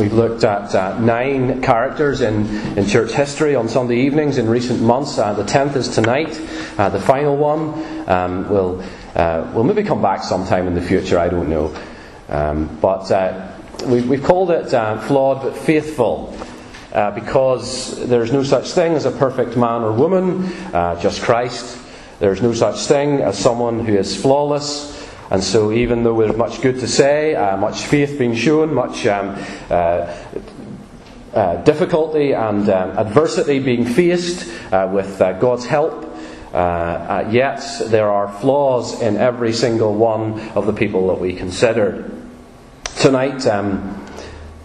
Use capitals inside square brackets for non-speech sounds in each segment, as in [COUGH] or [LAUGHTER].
We've looked at uh, nine characters in, in church history on Sunday evenings in recent months. Uh, the tenth is tonight, uh, the final one. Um, we'll, uh, we'll maybe come back sometime in the future, I don't know. Um, but uh, we, we've called it uh, Flawed but Faithful. because there's no such thing as a perfect man or woman, just Christ. There's no such thing as someone who is flawless. And so, even though there's much good to say, uh, much faith being shown, much um, uh, uh, difficulty and um, adversity being faced uh, with uh, God's help, uh, yet there are flaws in every single one of the people that we considered. Tonight, um,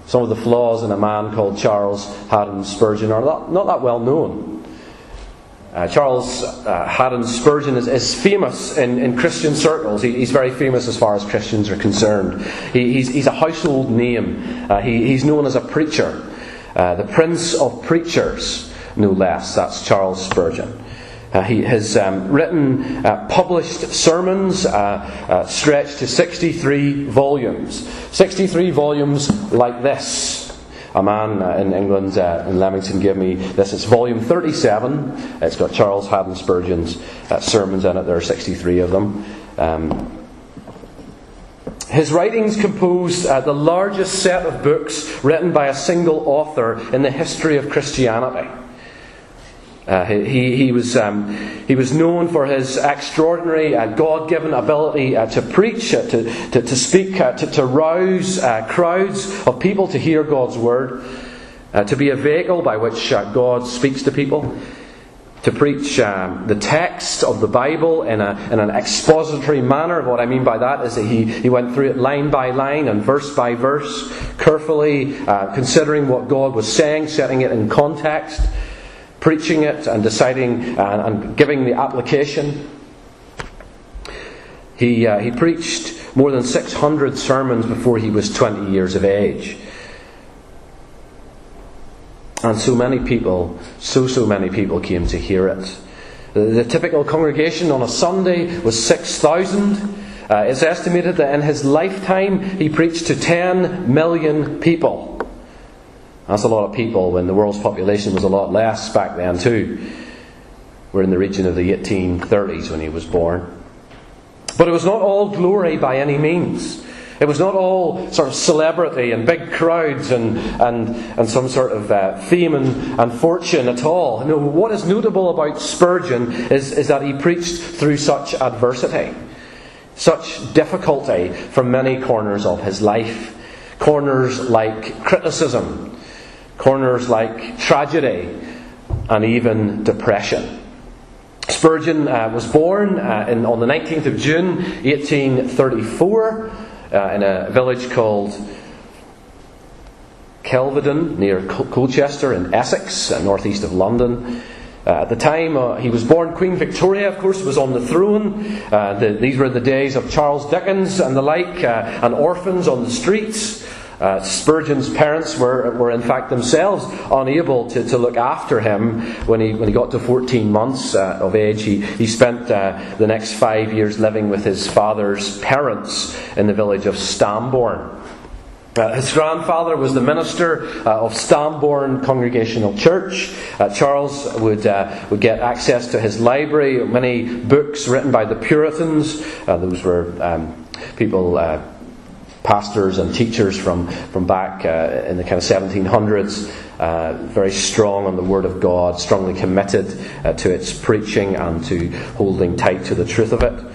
some of the flaws in a man called Charles Haddon Spurgeon are not, not that well known. Uh, Charles uh, Haddon Spurgeon is, is famous in, in, Christian circles. He, he's very famous as far as Christians are concerned. He, he's, he's, a household name. Uh, he, he's known as a preacher, uh, the prince of preachers, no less. That's Charles Spurgeon. Uh, he has um, written published sermons stretched to 63 volumes. 63 volumes like this a man uh, in England, uh, in Leamington, gave me this. It's volume 37. It's got Charles Haddon Spurgeon's uh, sermons in it. There are 63 of them. Um, his writings compose uh, the largest set of books written by a single author in the history of Christianity. Uh, he, he, was, um, he was known for his extraordinary uh, God given ability uh, to preach, uh, to, to, to, speak, uh, to, to rouse uh, crowds of people to hear God's word, to be a vehicle by which God speaks to people, to preach um, the text of the Bible in, a, in an expository manner. What I mean by that is that he, he went through it line by line and verse by verse, carefully considering what God was saying, setting it in context preaching it and deciding and, and giving the application. He, uh, he preached more than 600 sermons before he was 20 years of age. And so many people, so, so many people came to hear it. The, typical congregation on a Sunday was 6,000. Uh, it's estimated that in his lifetime he preached to 10 million people. That's a lot of people when the world's population was a lot less back then, too. We're in the region of the 1830s when he was born. But it was not all glory by any means. It was not all sort of celebrity and big crowds and, and, and some sort of uh, fame and, and fortune at all. No, what is notable about Spurgeon is, is that he preached through such adversity, such difficulty from many corners of his life. Corners like criticism, corners like tragedy and even depression. Spurgeon uh, was born uh, in, on the 19th of June 1834 uh, in a village called Kelvedon near Colchester in Essex, uh, northeast of London. Uh, at the time uh, he was born, Queen Victoria, of course, was on the throne. The, these were the days of Charles Dickens and the like, and orphans on the streets. Uh, Spurgeon's parents were, were, in fact, themselves unable to, to look after him when he, when he got to 14 months uh, of age. He, he spent uh, the next five years living with his father's parents in the village of Stambourne. Uh, his grandfather was the minister uh, of Stambourne Congregational Church. Uh, Charles would, would get access to his library, many books written by the Puritans. Those were um, people pastors and teachers from, from back uh, in the kind of 1700s, uh, very strong on the Word of God, strongly committed uh, to its preaching and to holding tight to the truth of it.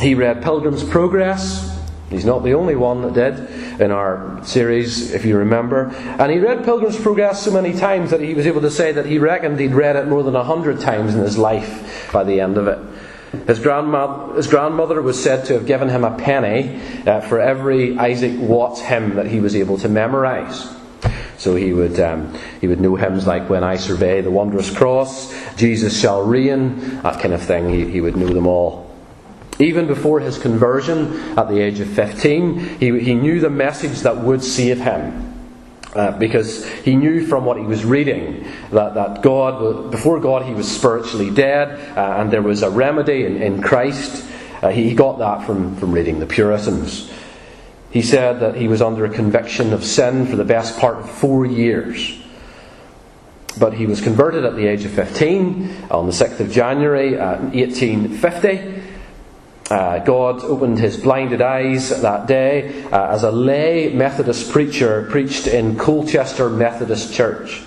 He read Pilgrim's Progress. He's not the only one that did in our series, if you remember. And he read Pilgrim's Progress so many times that he was able to say that he reckoned he'd read it more than a hundred times in his life by the end of it. His, grandma, his grandmother was said to have given him a penny uh, for every Isaac Watts hymn that he was able to memorize. So he would, um, he would know hymns like When I Survey the Wondrous Cross, Jesus Shall Reign, that kind of thing. He, he would know them all. Even before his conversion at the age of 15, he, he knew the message that would save him. Uh, because he knew from what he was reading that, that God, before God, he was spiritually dead, uh, and there was a remedy in, in Christ. Uh, he got that from, from reading the Puritans. He said that he was under a conviction of sin for the best part of four years. But he was converted at the age of 15 on the 6th of January 1850. Uh, God opened his blinded eyes that day uh, as a lay Methodist preacher preached in Colchester Methodist Church.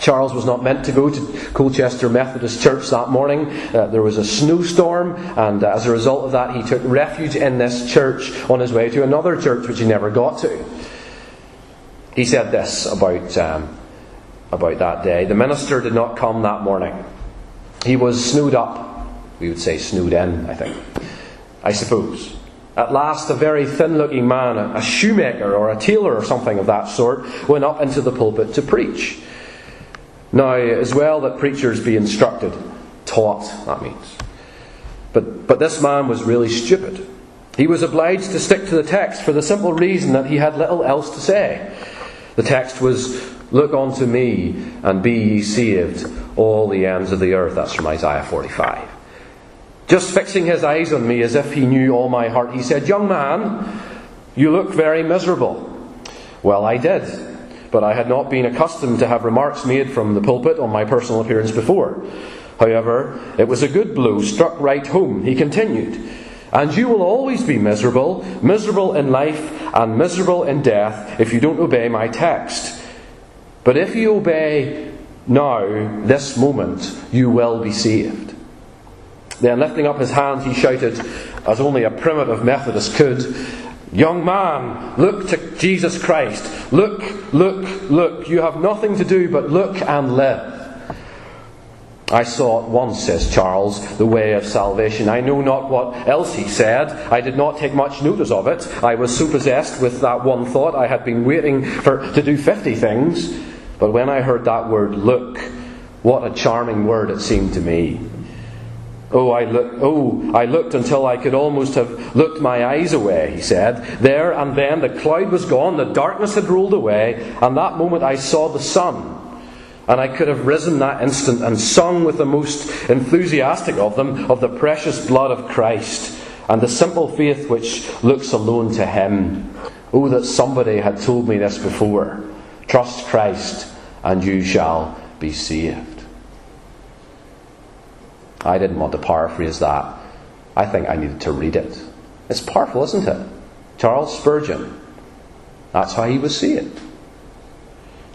Charles was not meant to go to Colchester Methodist Church that morning. Uh, there was a snowstorm, and as a result of that, he took refuge in this church on his way to another church which he never got to. He said this about, um, about that day The minister did not come that morning. He was snowed up. We would say snowed in, I think. I suppose. At last, a very thin looking man, a shoemaker or a tailor or something of that sort, went up into the pulpit to preach. Now, as well that preachers be instructed, taught, that means. But, but this man was really stupid. He was obliged to stick to the text for the simple reason that he had little else to say. The text was, Look unto me and be ye saved, all the ends of the earth. That's from Isaiah 45. Just fixing his eyes on me as if he knew all my heart, he said, Young man, you look very miserable. Well, I did but I had not been accustomed to have remarks made from the pulpit on my personal appearance before. However, it was a good blow struck right home. He continued, And you will always be miserable, miserable in life and miserable in death, if you don't obey my text. But if you obey now, this moment, you will be saved. Then, lifting up his hands, he shouted, as only a primitive Methodist could, Young man, look to Jesus Christ. Look, look, look. You have nothing to do but look and live. I saw at once, says Charles, the way of salvation. I know not what else he said. I did not take much notice of it. I was so possessed with that one thought. I had been waiting for, to do fifty things. But when I heard that word, look, what a charming word it seemed to me. Oh, I look, oh, I looked until I could almost have looked my eyes away, he said. There and then the cloud was gone, the darkness had rolled away, and that moment I saw the sun. And I could have risen that instant and sung with the most enthusiastic of them of the precious blood of Christ and the simple faith which looks alone to Him. Oh, that somebody had told me this before. Trust Christ, and you shall be saved. I didn't want to paraphrase that. I think I needed to read it. It's powerful, isn't it? Charles Spurgeon. That's how he was saved.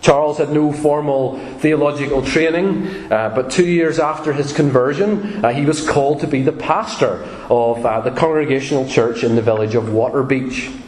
Charles had no formal theological training, uh, but two years after his conversion, uh, he was called to be the pastor of uh, the Congregational Church in the village of Waterbeach.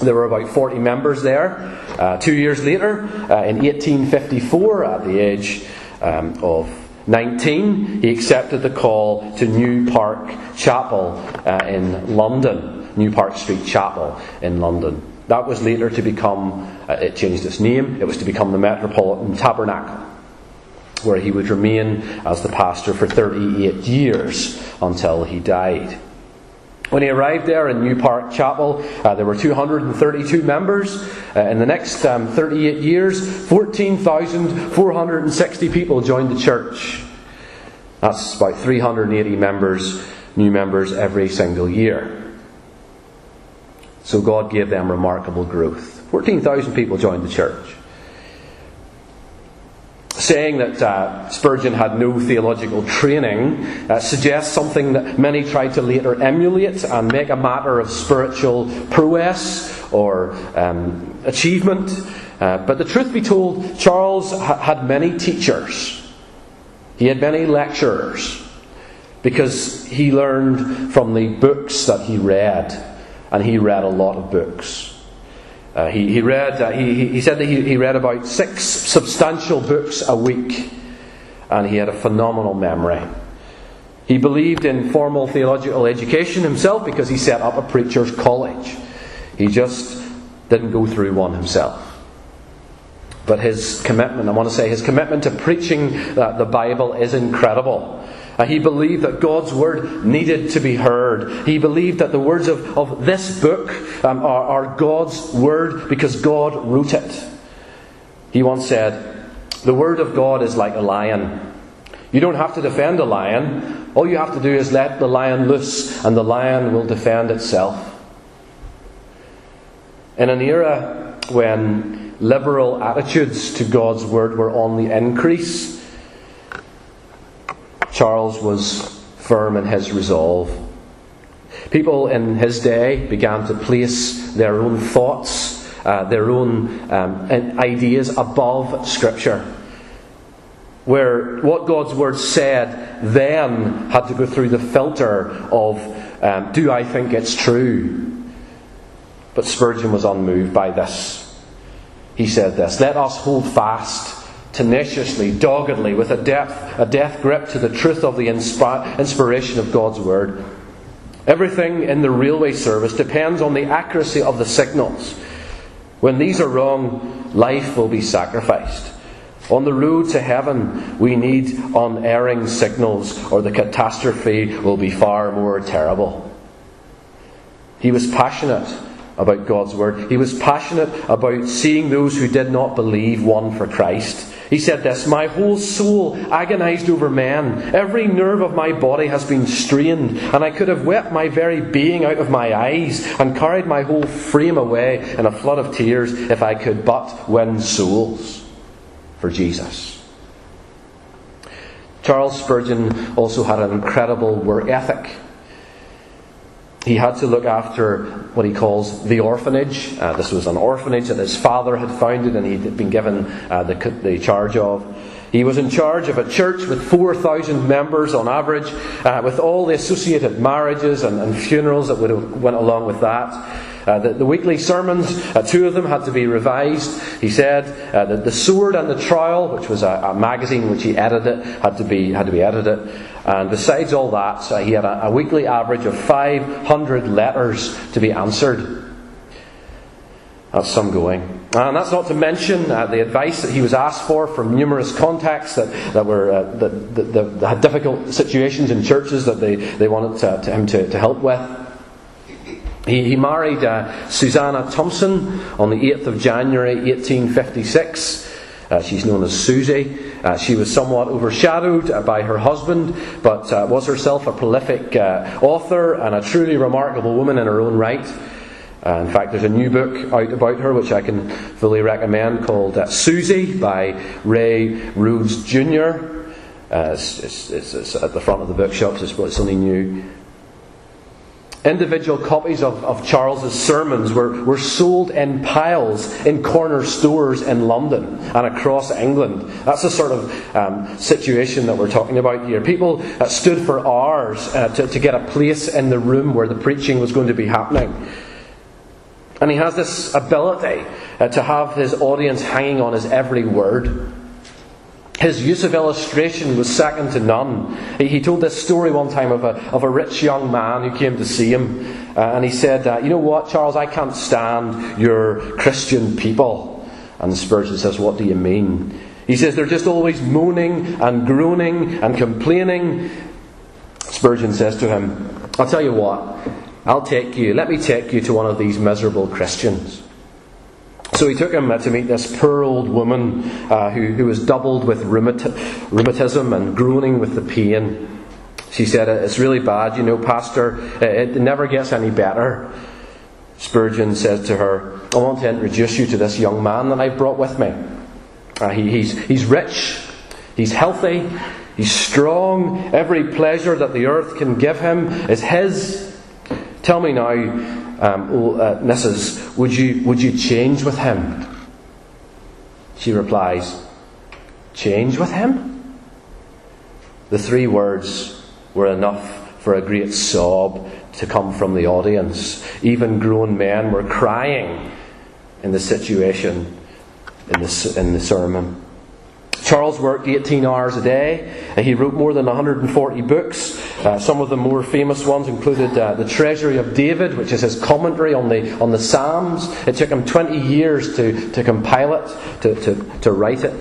There were about 40 members there. Uh, two years later, uh, in 1854, at the age um, of 19, he accepted the call to New Park Chapel uh, in London, New Park Street Chapel in London. That was later to become, uh, it changed its name, it was to become the Metropolitan Tabernacle, where he would remain as the pastor for 38 years until he died. When he arrived there in New Park Chapel, uh, there were 232 members. Uh, in the next um, 38 years, 14,460 people joined the church. That's about 380 members, new members every single year. So God gave them remarkable growth. 14,000 people joined the church saying that uh, Spurgeon had no theological training uh, suggests something that many tried to later emulate and make a matter of spiritual prowess or um, achievement. Uh, but the truth be told, Charles ha- had many teachers, he had many lecturers, because he learned from the books that he read, and he read a lot of books. Uh, he, he, read, uh, he, he said that he, he read about six substantial books a week, and he had a phenomenal memory. He believed in formal theological education himself because he set up a preacher's college. He just didn't go through one himself. But his commitment, I want to say, his commitment to preaching the Bible is incredible. Uh, he believed that God's word needed to be heard. He believed that the words of, of this book um, are, are God's word because God wrote it. He once said, The word of God is like a lion. You don't have to defend a lion. All you have to do is let the lion loose, and the lion will defend itself. In an era when liberal attitudes to God's Word were on the increase, Charles was firm in his resolve. People in his day began to place their own thoughts, uh, their own um, ideas above Scripture. Where what God's Word said then had to go through the filter of um, do I think it's true? But Spurgeon was unmoved by this. He said this Let us hold fast, tenaciously, doggedly, with a depth, a death grip to the truth of the inspi- inspiration of God's Word. Everything in the railway service depends on the accuracy of the signals. When these are wrong, life will be sacrificed. On the road to heaven, we need unerring signals, or the catastrophe will be far more terrible. He was passionate about God's Word. He was passionate about seeing those who did not believe won for Christ. He said this My whole soul agonized over men. Every nerve of my body has been strained, and I could have wept my very being out of my eyes and carried my whole frame away in a flood of tears if I could but win souls for Jesus. Charles Spurgeon also had an incredible work ethic. He had to look after what he calls the orphanage. Uh, this was an orphanage that his father had founded and he'd been given uh, the, the charge of. He was in charge of a church with 4,000 members on average, uh, with all the associated marriages and, and funerals that would have went along with that. Uh, the, the, weekly sermons, uh, two of them had to be revised. He said uh, that the Sword and the Trowel, which was a, a, magazine which he edited, had to be had to be edited. And besides all that, he had a, a weekly average of 500 letters to be answered. That's some going. And that's not to mention uh, the advice that he was asked for from numerous contacts that, that were uh, that, that, that, had difficult situations in churches that they, they wanted to, to him to, to help with. He, he married uh, Susanna Thompson on the 8th of January 1856. Uh, she's known as Susie. Uh, she was somewhat overshadowed uh, by her husband, but uh, was herself a prolific uh, author and a truly remarkable woman in her own right. in fact, there's a new book out about her which I can fully recommend called Susie by Ray Rhodes Jr. It's, it's, it's, at the front of the bookshops, it's, it's only new. Individual copies of, of Charles's sermons were, were sold in piles in corner stores in London and across England. That's the sort of um, situation that we're talking about here. People uh, stood for hours uh, to, to get a place in the room where the preaching was going to be happening. And he has this ability uh, to have his audience hanging on his every word. His use of illustration was second to none. He told this story one time of a, of a rich young man who came to see him. Uh, and he said, uh, You know what, Charles, I can't stand your Christian people. And Spurgeon says, What do you mean? He says, They're just always moaning and groaning and complaining. Spurgeon says to him, I'll tell you what, I'll take you, let me take you to one of these miserable Christians. So he took him to meet this poor old woman uh, who, who was doubled with rheumatism and groaning with the pain. She said, It's really bad, you know, Pastor. It never gets any better. Spurgeon said to her, I want to introduce you to this young man that I brought with me. Uh, he, he's, he's rich, he's healthy, he's strong. Every pleasure that the earth can give him is his. Tell me now, um, oh, uh, Mrs., would you, would you change with him? She replies, Change with him? The three words were enough for a great sob to come from the audience. Even grown men were crying in the situation in the, in the sermon. Charles worked 18 hours a day. He wrote more than 140 books. Uh, some of the more famous ones included uh, The Treasury of David, which is his commentary on the, on the Psalms. It took him 20 years to, to compile it, to, to, to write it.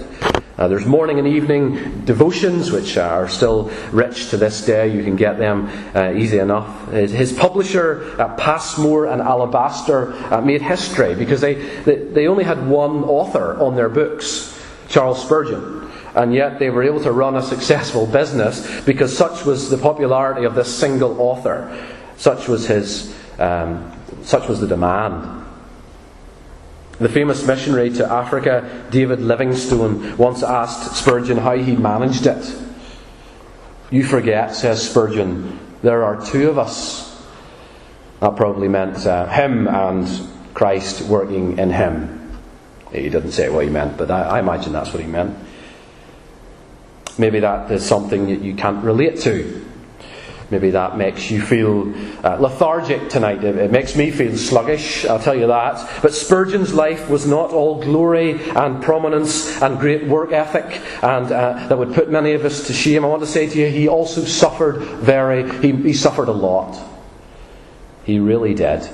Uh, there's morning and evening devotions, which are still rich to this day. You can get them uh, easy enough. His publisher, uh, Passmore and Alabaster, uh, made history because they, they, they only had one author on their books. Charles Spurgeon. And yet they were able to run a successful business because such was the popularity of this single author. Such was his, um, such was the demand. The famous missionary to Africa, David Livingstone, once asked Spurgeon how he managed it. You forget, says Spurgeon, there are two of us. That probably meant uh, him and Christ working in him. He didn't say what he meant, but I, I imagine that's what he meant. Maybe that is something that you can't relate to. Maybe that makes you feel uh, lethargic tonight. It, it, makes me feel sluggish, I'll tell you that. But Spurgeon's life was not all glory and prominence and great work ethic, and uh, that would put many of us to shame. I want to say to you, he also suffered very, he, he suffered a lot. He really did.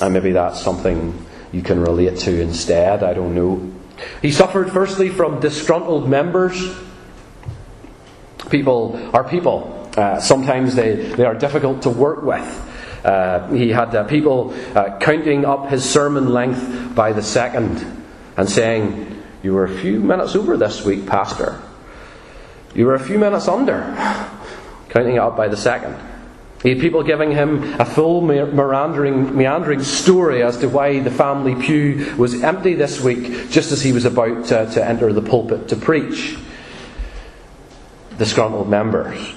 And maybe that's something you can relate to instead. I don't know. He suffered firstly from disgruntled members. People are people. Uh, sometimes they, they are difficult to work with. Uh, he had uh, people uh, counting up his sermon length by the second and saying, You were a few minutes over this week, Pastor. You were a few minutes under, counting it up by the second. He had people giving him a full meandering, meandering story as to why the family pew was empty this week, just as he was about to, to enter the pulpit to preach. Disgruntled members.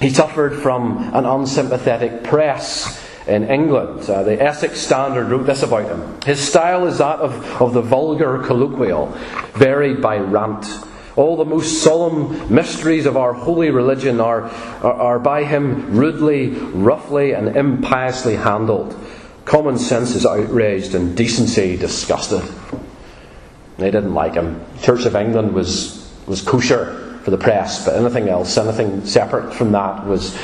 He suffered from an unsympathetic press in England. Uh, the Essex Standard wrote this about him. His style is that of, of the vulgar colloquial, varied by rant. All the most solemn mysteries of our holy religion are, are, are by him rudely, roughly, and impiously handled. Common sense is outraged and decency disgusted. They didn't like him. Church of England was, was kosher for the press, but anything else, anything separate from that, was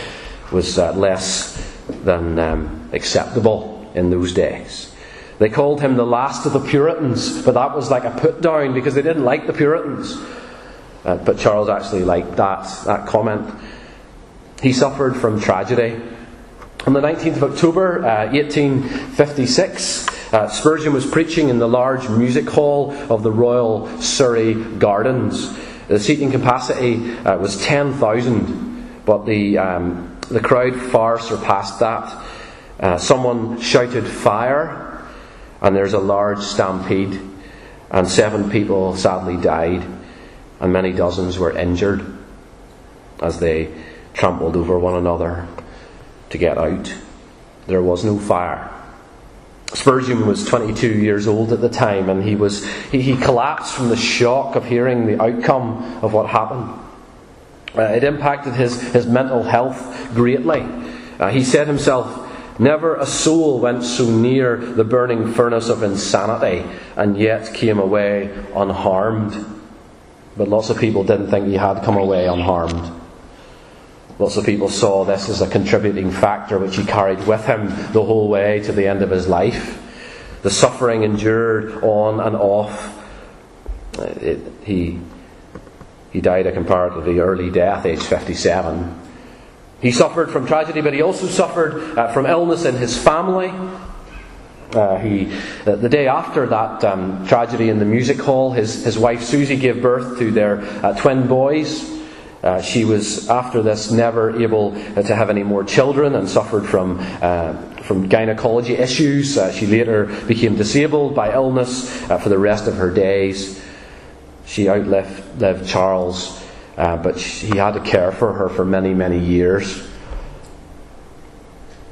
was uh, less than um, acceptable in those days. They called him the last of the Puritans, but that was like a put down because they didn't like the Puritans. Uh, but Charles actually liked that, that comment. He suffered from tragedy. On the 19th of October, uh, 1856, uh, Spurgeon was preaching in the large music hall of the Royal Surrey Gardens. The seating capacity uh, was 10,000, but the, um, the crowd far surpassed that. Uh, someone shouted fire, and there's a large stampede, and seven people sadly died, and many dozens were injured as they trampled over one another to get out. There was no fire. Spurgeon was 22 years old at the time, and he, was, he, he collapsed from the shock of hearing the outcome of what happened. Uh, it impacted his, his mental health greatly. Uh, he said himself, Never a soul went so near the burning furnace of insanity and yet came away unharmed. But lots of people didn't think he had come away unharmed. Lots of people saw this as a contributing factor which he carried with him the whole way to the end of his life. The suffering endured on and off. It, he, he died a comparatively early death, age 57. He suffered from tragedy, but he also suffered uh, from illness in his family. Uh, he, uh, the day after that um, tragedy in the music hall, his, his wife Susie gave birth to their uh, twin boys. Uh, she was, after this, never able uh, to have any more children and suffered from, uh, from gynecology issues. She later became disabled by illness for the rest of her days. She outlived Charles, but he had to care for her for many, many years.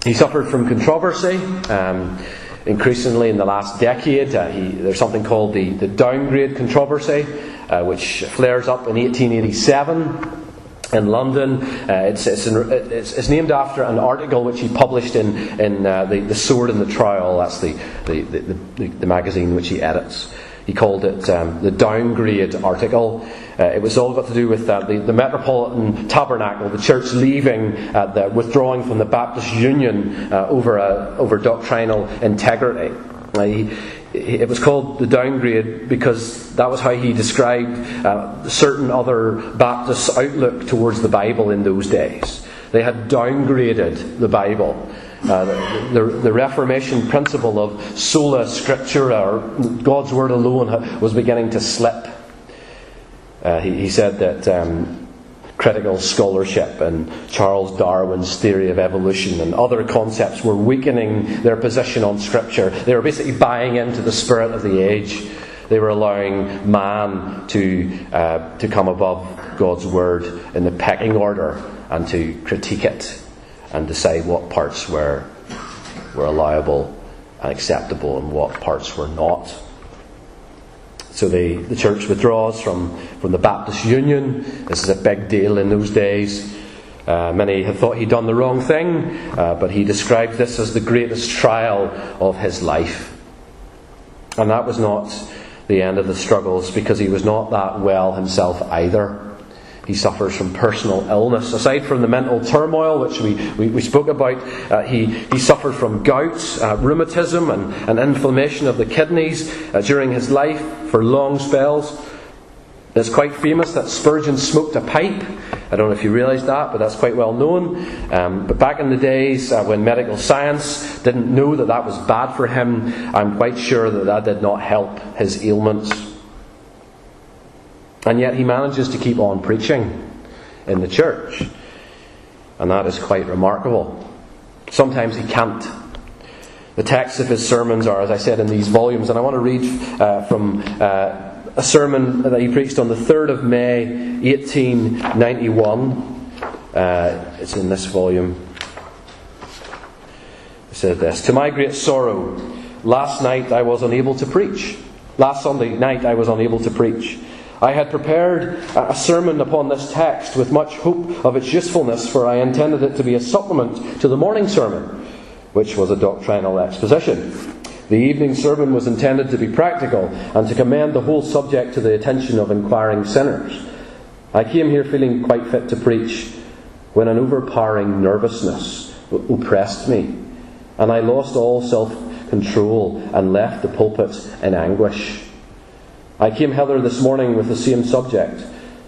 He suffered from controversy. Um, increasingly in the last decade, he, there's something called the, the downgrade controversy uh, which flares up in 1887 in London. Uh, it's, it's, it's, it's, named after an article which he published in, in uh, the, the Sword and the Trowel. That's the, the, the, the, magazine which he edits. He called it um, the downgrade article. Uh, it was all got to do with uh, the, the Metropolitan Tabernacle, the church leaving, uh, the withdrawing from the Baptist Union uh, over, over doctrinal integrity. He, it was called the downgrade because that was how he described uh, certain other Baptists' outlook towards the Bible in those days. They had downgraded the Bible. Uh, the, the, Reformation principle of sola scriptura, or God's word alone, was beginning to slip. Uh, he, he, said that um, critical scholarship and Charles Darwin's theory of evolution and other concepts were weakening their position on Scripture. They were basically buying into the spirit of the age. They were allowing man to, uh, to come above God's Word in the pecking order and to critique it and decide what parts were, were allowable and acceptable and what parts were not. So the, the church withdraws from, from the Baptist Union. This is a big deal in those days. Uh, many had thought he'd done the wrong thing, uh, but he described this as the greatest trial of his life. And that was not the end of the struggles because he was not that well himself either. He suffers from personal illness. Aside from the mental turmoil, which we, we, we spoke about, uh, he, he suffered from gout, uh, rheumatism, and, and inflammation of the kidneys uh, during his life for long spells. It's quite famous that Spurgeon smoked a pipe. I don't know if you realise that, but that's quite well known. Um, but back in the days uh, when medical science didn't know that that was bad for him, I'm quite sure that that did not help his ailments. And yet he manages to keep on preaching in the church. And that is quite remarkable. Sometimes he can't. The texts of his sermons are, as I said, in these volumes. And I want to read uh, from uh, a sermon that he preached on the 3rd of May, 1891. Uh, it's in this volume. He said this To my great sorrow, last night I was unable to preach. Last Sunday night I was unable to preach. I had prepared a sermon upon this text with much hope of its usefulness, for I intended it to be a supplement to the morning sermon, which was a doctrinal exposition. The evening sermon was intended to be practical and to commend the whole subject to the attention of inquiring sinners. I came here feeling quite fit to preach when an overpowering nervousness oppressed me, and I lost all self control and left the pulpit in anguish. I came hither this morning with the same subject.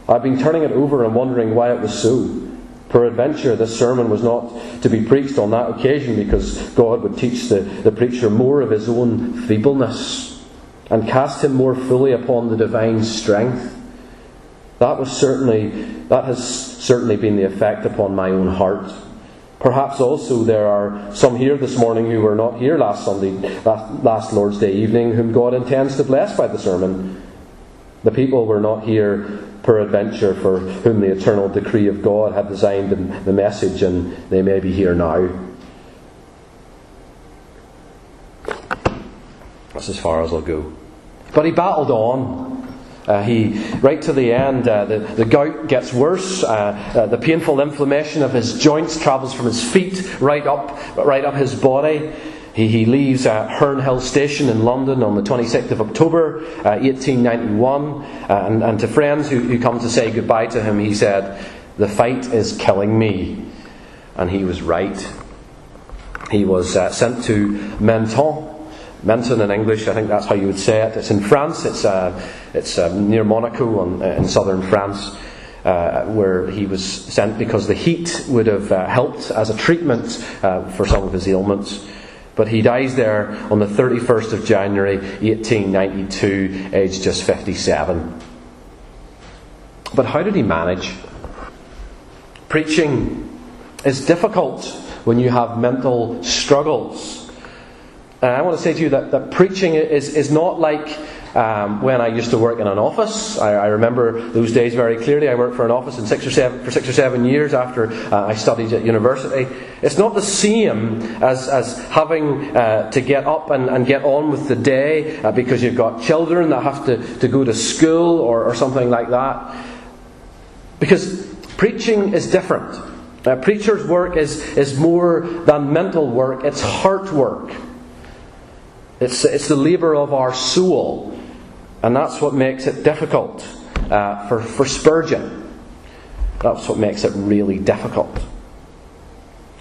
I've been turning it over and wondering why it was so. Peradventure, this sermon was not to be preached on that occasion because God would teach the, the preacher more of his own feebleness and cast him more fully upon the divine strength. That was certainly that has certainly been the effect upon my own heart. Perhaps also there are some here this morning who were not here last Sunday, last, last Lord's Day evening, whom God intends to bless by the sermon. The people were not here peradventure for whom the eternal decree of God had designed the message, and they may be here now. That's as far as I'll go. But he battled on. Uh, he, right to the end, uh, the, the gout gets worse. Uh, uh, the painful inflammation of his joints travels from his feet right up, right up his body. He, he leaves uh, Herne Hill Station in London on the 26th of October, 1891. Uh, and, and, to friends who, who come to say goodbye to him, he said, "The fight is killing me," and he was right. He was sent to Menton Menton in English, I think that's how you would say it. It's in France, it's, uh, it's uh, near Monaco on, uh, in southern France, uh, where he was sent because the heat would have uh, helped as a treatment uh, for some of his ailments. But he dies there on the 31st of January 1892, aged just 57. But how did he manage? Preaching is difficult when you have mental struggles. And I want to say to you that, that preaching is, is not like um, when I used to work in an office. I, I, remember those days very clearly. I worked for an office six seven, for six or seven years after uh, I studied at university. It's not the same as, as having uh, to get up and, and get on with the day uh, because you've got children that have to, to go to school or, or something like that. Because preaching is different. Preacher's work is, is more than mental work, it's heart work. It's, it's the labour of our soul. And that's what makes it difficult uh, for, for Spurgeon. That's what makes it really difficult.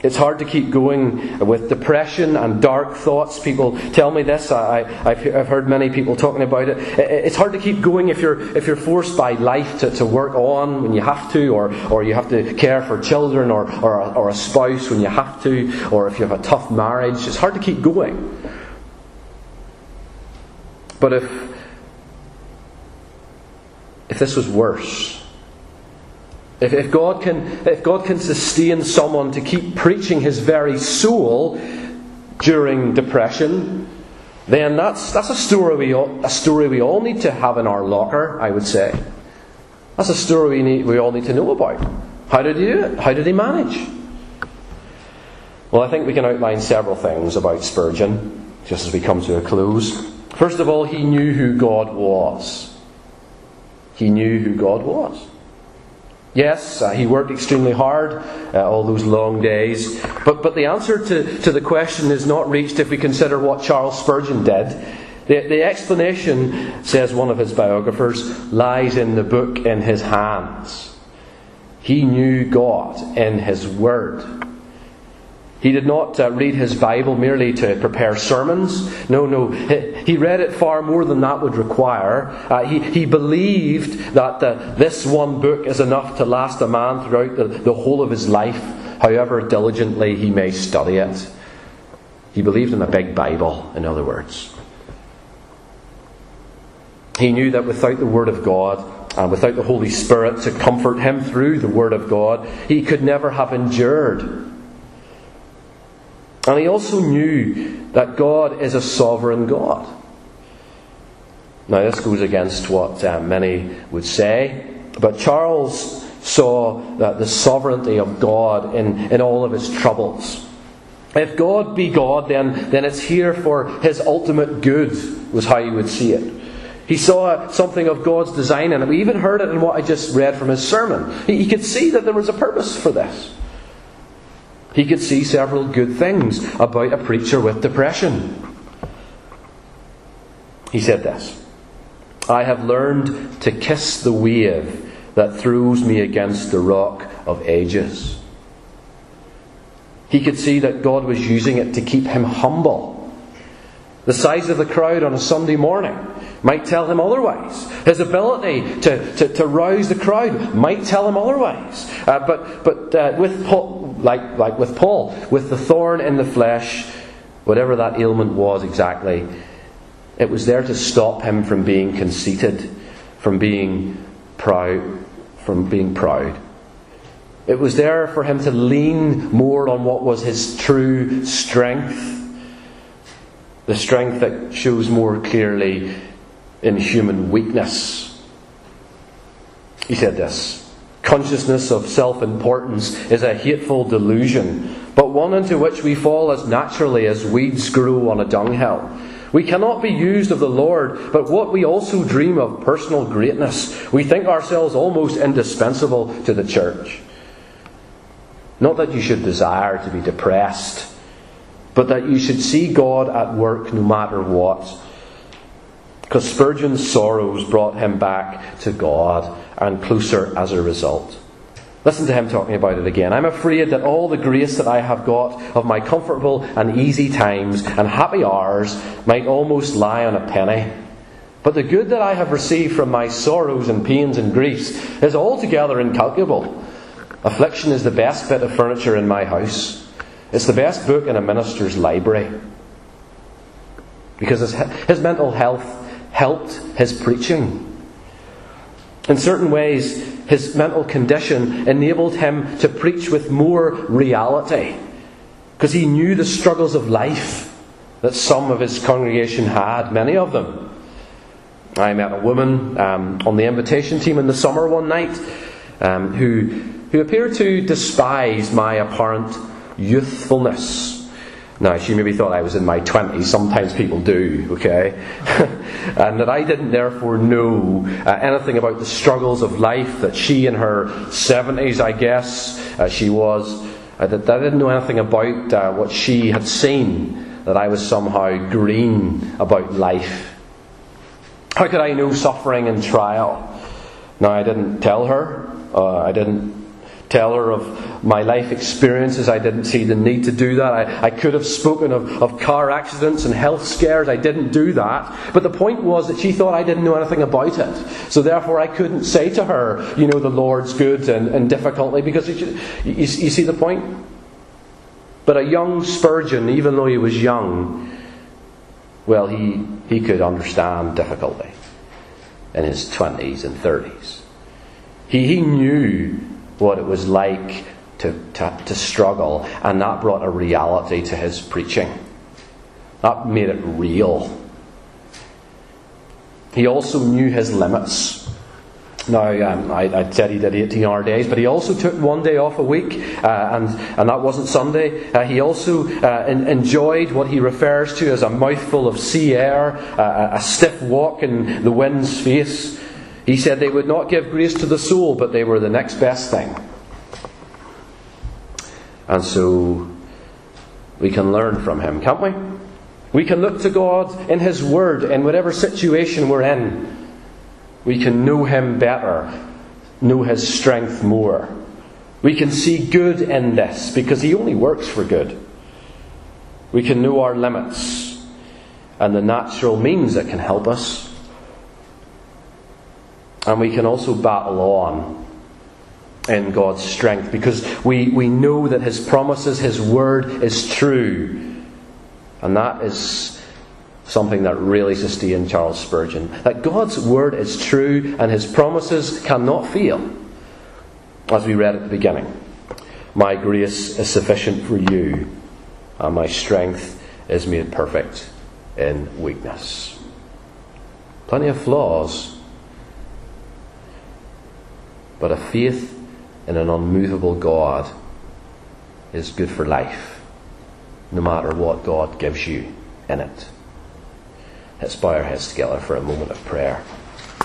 It's hard to keep going with depression and dark thoughts. People tell me this. I, have heard many people talking about it. It's hard to keep going if you're, if you're forced by life to, to work on when you have to, or, or you have to care for children or, or, a, or a spouse when you have to, or if you have a tough marriage. It's hard to keep going. But if, if this was worse, If, if, God can, if God can sustain someone to keep preaching his very soul during depression, then that's, that's a, story we all, a story we all need to have in our locker, I would say. That's a story we, need, we all need to know about. How did he do it? How did he manage? Well, I think we can outline several things about Spurgeon just as we come to a close. First of all, he knew who God was. He knew who God was. Yes, uh, he worked extremely hard uh, all those long days. But, but the answer to, to the question is not reached if we consider what Charles Spurgeon did. The, the explanation, says one of his biographers, lies in the book in his hands. He knew God in his word. He did not uh, read his Bible merely to prepare sermons. No, no. He read it far more than that would require. Uh, he, he believed that uh, this one book is enough to last a man throughout the, the whole of his life, however diligently he may study it. He believed in a big Bible, in other words. He knew that without the Word of God, and without the Holy Spirit to comfort him through the Word of God, he could never have endured and he also knew that God is a sovereign God. Now, this goes against what uh, many would say, but Charles saw that the sovereignty of God in, in all of his troubles. If God be God, then, then it's here for his ultimate good, was how he would see it. He saw something of God's design in it. We even heard it in what I just read from his sermon. He, he could see that there was a purpose for this. He could see several good things about a preacher with depression. He said this I have learned to kiss the wave that throws me against the rock of ages. He could see that God was using it to keep him humble. The size of the crowd on a Sunday morning might tell him otherwise. His ability to, to, to rouse the crowd might tell him otherwise. Uh, but but uh, with like, like with Paul, with the thorn in the flesh, whatever that ailment was exactly, it was there to stop him from being conceited, from being proud, from being proud. It was there for him to lean more on what was his true strength, the strength that shows more clearly in human weakness. He said this Consciousness of self importance is a hateful delusion, but one into which we fall as naturally as weeds grow on a dunghill. We cannot be used of the Lord, but what we also dream of personal greatness. We think ourselves almost indispensable to the church. Not that you should desire to be depressed, but that you should see God at work no matter what because Spurgeon's sorrows brought him back to God and closer as a result. Listen to him talking about it again. I'm afraid that all the grace that I have got of my comfortable and easy times and happy hours might almost lie on a penny. But the good that I have received from my sorrows and pains and griefs is altogether incalculable. Affliction is the best bit of furniture in my house. It's the best book in a minister's library. Because his, his mental health helped his preaching. In certain ways, his mental condition enabled him to preach with more reality because he knew the struggles of life that some of his congregation had, many of them. I met a woman um, on the invitation team in the summer one night um, who, who appeared to despise my apparent youthfulness. Now, she maybe thought I was in my 20s. Sometimes people do, okay? [LAUGHS] and that I didn't therefore know uh, anything about the struggles of life that she in her 70s, I guess, uh, she was, uh, that I didn't know anything about uh, what she had seen, that I was somehow green about life. How could I know suffering and trial? Now, I didn't tell her. Uh, I didn't tell her of my life experiences. I didn't see the need to do that. I, I could have spoken of, of car accidents and health scares. I didn't do that. But the point was that she thought I didn't know anything about it. So therefore, I couldn't say to her, you know, the Lord's good and, and difficultly, because you, you, you see the point? But a young Spurgeon, even though he was young, well, he, he could understand difficulty in his 20s and 30s. He, he knew what it was like to, to, to struggle, and that brought a reality to his preaching. That made it real. He also knew his limits. Now, um, I, I, said he did 18 hour days, but he also took one day off a week, uh, and, and that wasn't Sunday. Uh, he also uh, in, enjoyed what he refers to as a mouthful of sea air, uh, a stiff walk in the wind's face. He said they would not give grace to the soul, but they were the next best thing. And so we can learn from him, can't we? We can look to God in His Word in whatever situation we're in. We can know Him better, know His strength more. We can see good in this because He only works for good. We can know our limits and the natural means that can help us. And we can also battle on in God's strength because we, we know that His promises, His word is true. And that is something that really sustained Charles Spurgeon. That God's word is true and his promises cannot fail. As we read at the beginning, my grace is sufficient for you, and my strength is made perfect in weakness. Plenty of flaws, but a faith in an unmovable God is good for life, no matter what God gives you in it. Let's bow our heads together for a moment of prayer.